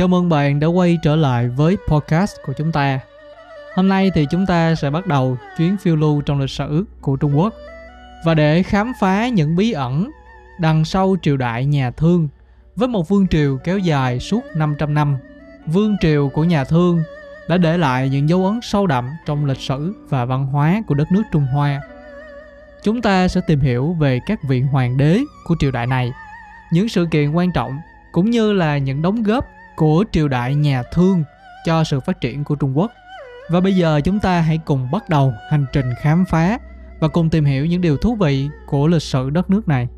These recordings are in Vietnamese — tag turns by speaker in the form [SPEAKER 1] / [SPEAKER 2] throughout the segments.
[SPEAKER 1] Chào mừng bạn đã quay trở lại với podcast của chúng ta. Hôm nay thì chúng ta sẽ bắt đầu chuyến phiêu lưu trong lịch sử của Trung Quốc. Và để khám phá những bí ẩn đằng sau triều đại nhà Thương với một vương triều kéo dài suốt 500 năm, vương triều của nhà Thương đã để lại những dấu ấn sâu đậm trong lịch sử và văn hóa của đất nước Trung Hoa. Chúng ta sẽ tìm hiểu về các vị hoàng đế của triều đại này, những sự kiện quan trọng cũng như là những đóng góp của triều đại nhà Thương cho sự phát triển của Trung Quốc. Và bây giờ chúng ta hãy cùng bắt đầu hành trình khám phá và cùng tìm hiểu những điều thú vị của lịch sử đất nước này.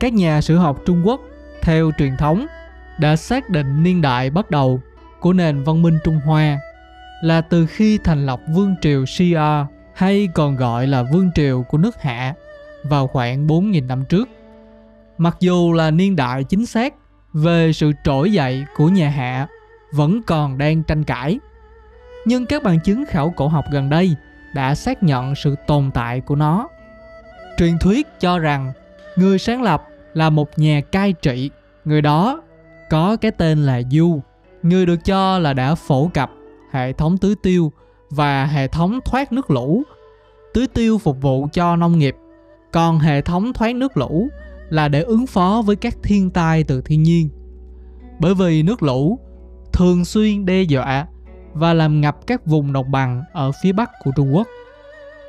[SPEAKER 1] Các nhà sử học Trung Quốc theo truyền thống đã xác định niên đại bắt đầu của nền văn minh Trung Hoa là từ khi thành lập vương triều Xia hay còn gọi là vương triều của nước Hạ vào khoảng 4.000 năm trước. Mặc dù là niên đại chính xác về sự trỗi dậy của nhà Hạ vẫn còn đang tranh cãi. Nhưng các bằng chứng khảo cổ học gần đây đã xác nhận sự tồn tại của nó. Truyền thuyết cho rằng người sáng lập là một nhà cai trị, người đó có cái tên là Du, người được cho là đã phổ cập hệ thống tưới tiêu và hệ thống thoát nước lũ. Tưới tiêu phục vụ cho nông nghiệp, còn hệ thống thoát nước lũ là để ứng phó với các thiên tai từ thiên nhiên. Bởi vì nước lũ thường xuyên đe dọa và làm ngập các vùng đồng bằng ở phía bắc của Trung Quốc.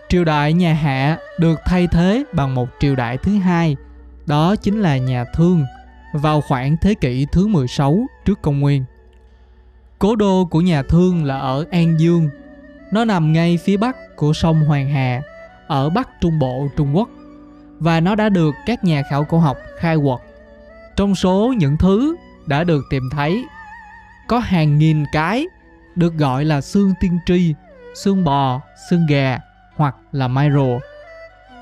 [SPEAKER 1] Triều đại nhà Hạ được thay thế bằng một triều đại thứ hai, đó chính là nhà Thương vào khoảng thế kỷ thứ 16 trước công nguyên. Cố đô của nhà Thương là ở An Dương. Nó nằm ngay phía bắc của sông Hoàng Hà, ở bắc trung bộ Trung Quốc và nó đã được các nhà khảo cổ học khai quật. Trong số những thứ đã được tìm thấy, có hàng nghìn cái được gọi là xương tiên tri, xương bò, xương gà hoặc là mai rùa.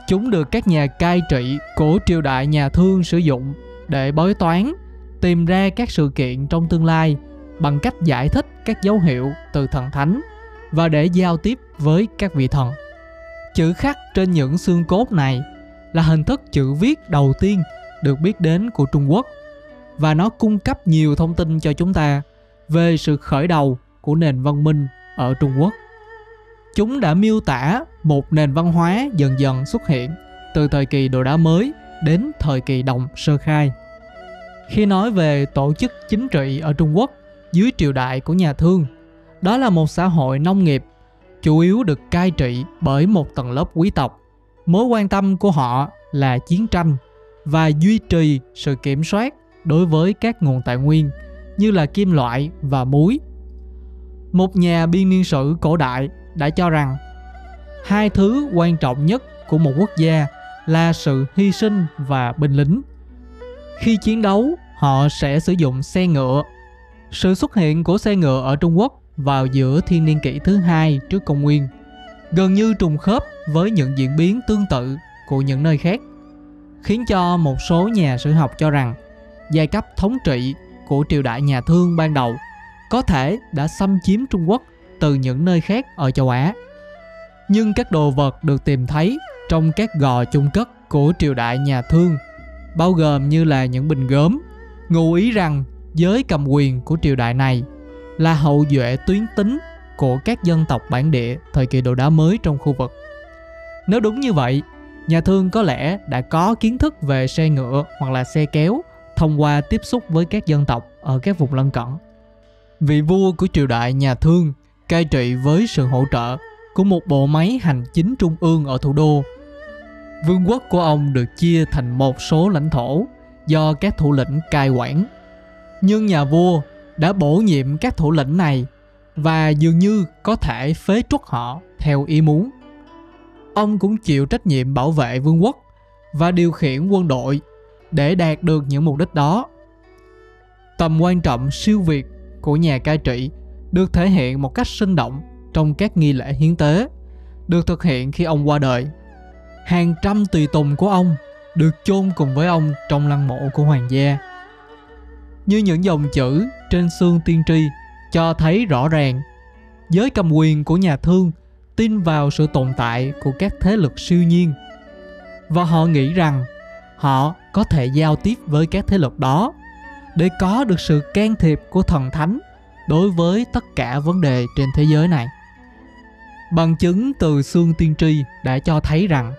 [SPEAKER 1] Chúng được các nhà cai trị của triều đại nhà Thương sử dụng để bói toán, tìm ra các sự kiện trong tương lai bằng cách giải thích các dấu hiệu từ thần thánh và để giao tiếp với các vị thần. Chữ khắc trên những xương cốt này là hình thức chữ viết đầu tiên được biết đến của Trung Quốc và nó cung cấp nhiều thông tin cho chúng ta về sự khởi đầu của nền văn minh ở Trung Quốc. Chúng đã miêu tả một nền văn hóa dần dần xuất hiện từ thời kỳ đồ đá mới đến thời kỳ đồng sơ khai. Khi nói về tổ chức chính trị ở Trung Quốc dưới triều đại của nhà Thương, đó là một xã hội nông nghiệp chủ yếu được cai trị bởi một tầng lớp quý tộc mối quan tâm của họ là chiến tranh và duy trì sự kiểm soát đối với các nguồn tài nguyên như là kim loại và muối. Một nhà biên niên sử cổ đại đã cho rằng hai thứ quan trọng nhất của một quốc gia là sự hy sinh và binh lính. Khi chiến đấu, họ sẽ sử dụng xe ngựa. Sự xuất hiện của xe ngựa ở Trung Quốc vào giữa thiên niên kỷ thứ hai trước công nguyên gần như trùng khớp với những diễn biến tương tự của những nơi khác, khiến cho một số nhà sử học cho rằng giai cấp thống trị của triều đại nhà Thương ban đầu có thể đã xâm chiếm Trung Quốc từ những nơi khác ở châu Á. Nhưng các đồ vật được tìm thấy trong các gò chung cất của triều đại nhà Thương, bao gồm như là những bình gốm, ngụ ý rằng giới cầm quyền của triều đại này là hậu duệ tuyến tính của các dân tộc bản địa thời kỳ đồ đá mới trong khu vực. Nếu đúng như vậy, nhà thương có lẽ đã có kiến thức về xe ngựa hoặc là xe kéo thông qua tiếp xúc với các dân tộc ở các vùng lân cận. Vị vua của triều đại nhà thương cai trị với sự hỗ trợ của một bộ máy hành chính trung ương ở thủ đô. Vương quốc của ông được chia thành một số lãnh thổ do các thủ lĩnh cai quản. Nhưng nhà vua đã bổ nhiệm các thủ lĩnh này và dường như có thể phế truất họ theo ý muốn. Ông cũng chịu trách nhiệm bảo vệ vương quốc và điều khiển quân đội để đạt được những mục đích đó. Tầm quan trọng siêu việt của nhà cai trị được thể hiện một cách sinh động trong các nghi lễ hiến tế, được thực hiện khi ông qua đời. Hàng trăm tùy tùng của ông được chôn cùng với ông trong lăng mộ của hoàng gia. Như những dòng chữ trên xương tiên tri cho thấy rõ ràng, giới cầm quyền của nhà thương tin vào sự tồn tại của các thế lực siêu nhiên và họ nghĩ rằng họ có thể giao tiếp với các thế lực đó để có được sự can thiệp của thần thánh đối với tất cả vấn đề trên thế giới này. Bằng chứng từ xương tiên tri đã cho thấy rằng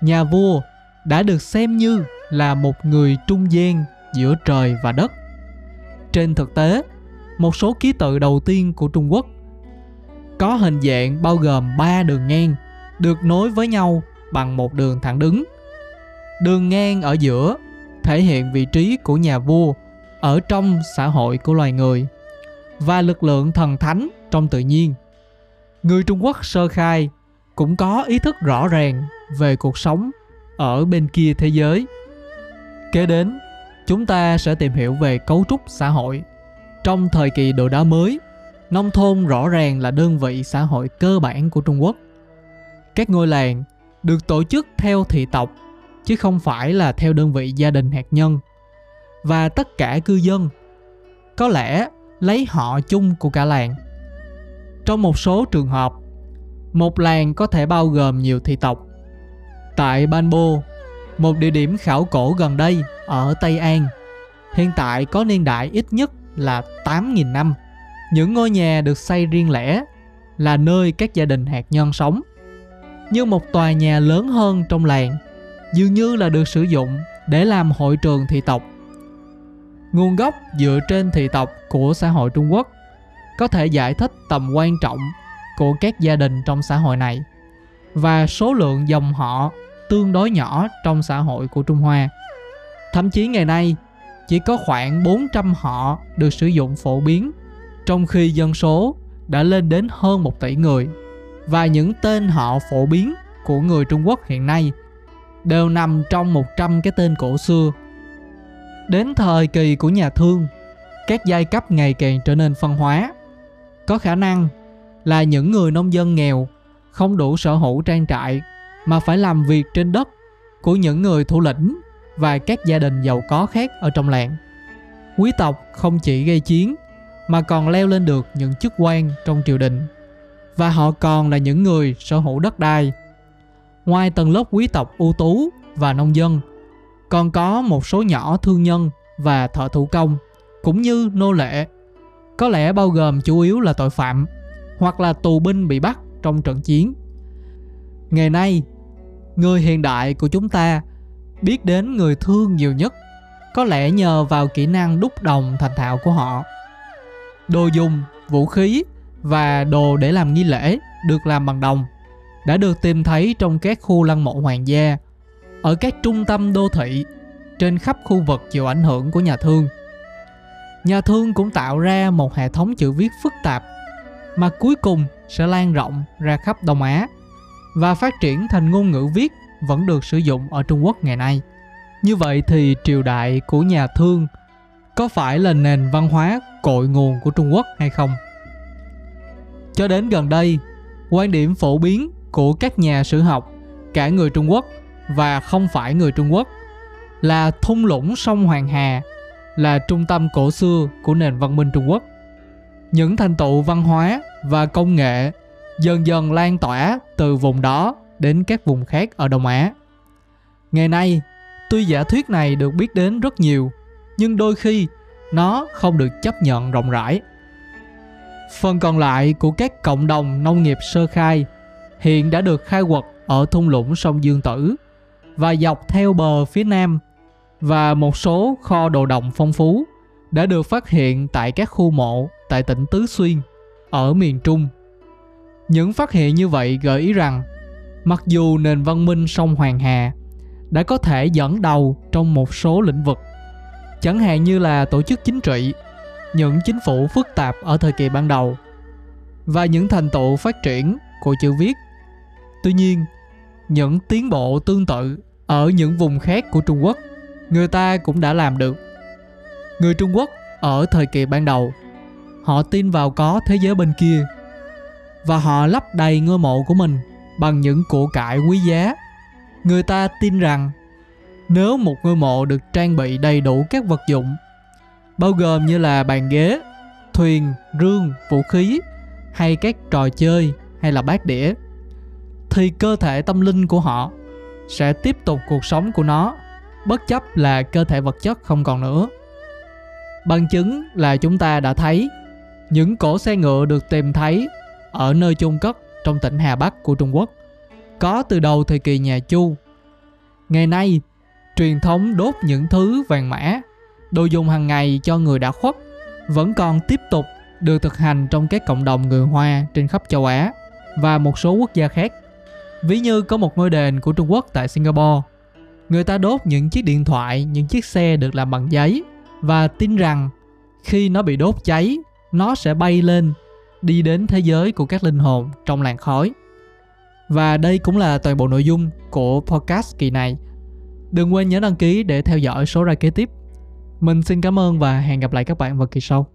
[SPEAKER 1] nhà vua đã được xem như là một người trung gian giữa trời và đất. Trên thực tế, một số ký tự đầu tiên của Trung Quốc có hình dạng bao gồm 3 đường ngang được nối với nhau bằng một đường thẳng đứng. Đường ngang ở giữa thể hiện vị trí của nhà vua ở trong xã hội của loài người và lực lượng thần thánh trong tự nhiên. Người Trung Quốc sơ khai cũng có ý thức rõ ràng về cuộc sống ở bên kia thế giới. Kế đến, chúng ta sẽ tìm hiểu về cấu trúc xã hội. Trong thời kỳ đồ đá mới, nông thôn rõ ràng là đơn vị xã hội cơ bản của Trung Quốc. Các ngôi làng được tổ chức theo thị tộc chứ không phải là theo đơn vị gia đình hạt nhân. Và tất cả cư dân có lẽ lấy họ chung của cả làng. Trong một số trường hợp, một làng có thể bao gồm nhiều thị tộc. Tại Banbo, một địa điểm khảo cổ gần đây ở Tây An, hiện tại có niên đại ít nhất là 8.000 năm. Những ngôi nhà được xây riêng lẻ là nơi các gia đình hạt nhân sống. Như một tòa nhà lớn hơn trong làng, dường như là được sử dụng để làm hội trường thị tộc. Nguồn gốc dựa trên thị tộc của xã hội Trung Quốc có thể giải thích tầm quan trọng của các gia đình trong xã hội này và số lượng dòng họ tương đối nhỏ trong xã hội của Trung Hoa. Thậm chí ngày nay, chỉ có khoảng 400 họ được sử dụng phổ biến, trong khi dân số đã lên đến hơn 1 tỷ người. Và những tên họ phổ biến của người Trung Quốc hiện nay đều nằm trong 100 cái tên cổ xưa. Đến thời kỳ của nhà thương, các giai cấp ngày càng trở nên phân hóa. Có khả năng là những người nông dân nghèo không đủ sở hữu trang trại mà phải làm việc trên đất của những người thủ lĩnh và các gia đình giàu có khác ở trong làng. Quý tộc không chỉ gây chiến mà còn leo lên được những chức quan trong triều đình và họ còn là những người sở hữu đất đai. Ngoài tầng lớp quý tộc ưu tú và nông dân, còn có một số nhỏ thương nhân và thợ thủ công cũng như nô lệ có lẽ bao gồm chủ yếu là tội phạm hoặc là tù binh bị bắt trong trận chiến. Ngày nay, người hiện đại của chúng ta biết đến người thương nhiều nhất có lẽ nhờ vào kỹ năng đúc đồng thành thạo của họ. Đồ dùng, vũ khí và đồ để làm nghi lễ được làm bằng đồng đã được tìm thấy trong các khu lăng mộ hoàng gia ở các trung tâm đô thị trên khắp khu vực chịu ảnh hưởng của nhà thương. Nhà thương cũng tạo ra một hệ thống chữ viết phức tạp mà cuối cùng sẽ lan rộng ra khắp Đông Á và phát triển thành ngôn ngữ viết vẫn được sử dụng ở Trung Quốc ngày nay. Như vậy thì triều đại của nhà thương có phải là nền văn hóa cội nguồn của Trung Quốc hay không? Cho đến gần đây, quan điểm phổ biến của các nhà sử học, cả người Trung Quốc và không phải người Trung Quốc là thung lũng sông Hoàng Hà là trung tâm cổ xưa của nền văn minh Trung Quốc. Những thành tựu văn hóa và công nghệ dần dần lan tỏa từ vùng đó đến các vùng khác ở Đông Á. Ngày nay, tuy giả thuyết này được biết đến rất nhiều, nhưng đôi khi nó không được chấp nhận rộng rãi. Phần còn lại của các cộng đồng nông nghiệp sơ khai hiện đã được khai quật ở thung lũng sông Dương Tử và dọc theo bờ phía nam và một số kho đồ đồng phong phú đã được phát hiện tại các khu mộ tại tỉnh Tứ Xuyên ở miền Trung. Những phát hiện như vậy gợi ý rằng mặc dù nền văn minh sông Hoàng Hà đã có thể dẫn đầu trong một số lĩnh vực, chẳng hạn như là tổ chức chính trị, những chính phủ phức tạp ở thời kỳ ban đầu và những thành tựu phát triển của chữ viết. Tuy nhiên, những tiến bộ tương tự ở những vùng khác của Trung Quốc người ta cũng đã làm được. Người Trung Quốc ở thời kỳ ban đầu, họ tin vào có thế giới bên kia và họ lấp đầy ngôi mộ của mình bằng những của cải quý giá. Người ta tin rằng nếu một ngôi mộ được trang bị đầy đủ các vật dụng bao gồm như là bàn ghế, thuyền, rương, vũ khí hay các trò chơi hay là bát đĩa thì cơ thể tâm linh của họ sẽ tiếp tục cuộc sống của nó bất chấp là cơ thể vật chất không còn nữa. Bằng chứng là chúng ta đã thấy những cổ xe ngựa được tìm thấy ở nơi chôn cất trong tỉnh Hà Bắc của Trung Quốc có từ đầu thời kỳ nhà Chu. Ngày nay, truyền thống đốt những thứ vàng mã, đồ dùng hàng ngày cho người đã khuất vẫn còn tiếp tục được thực hành trong các cộng đồng người Hoa trên khắp châu Á và một số quốc gia khác. Ví như có một ngôi đền của Trung Quốc tại Singapore, người ta đốt những chiếc điện thoại, những chiếc xe được làm bằng giấy và tin rằng khi nó bị đốt cháy, nó sẽ bay lên đi đến thế giới của các linh hồn trong làn khói. Và đây cũng là toàn bộ nội dung của podcast kỳ này. Đừng quên nhớ đăng ký để theo dõi số ra kế tiếp. Mình xin cảm ơn và hẹn gặp lại các bạn vào kỳ sau.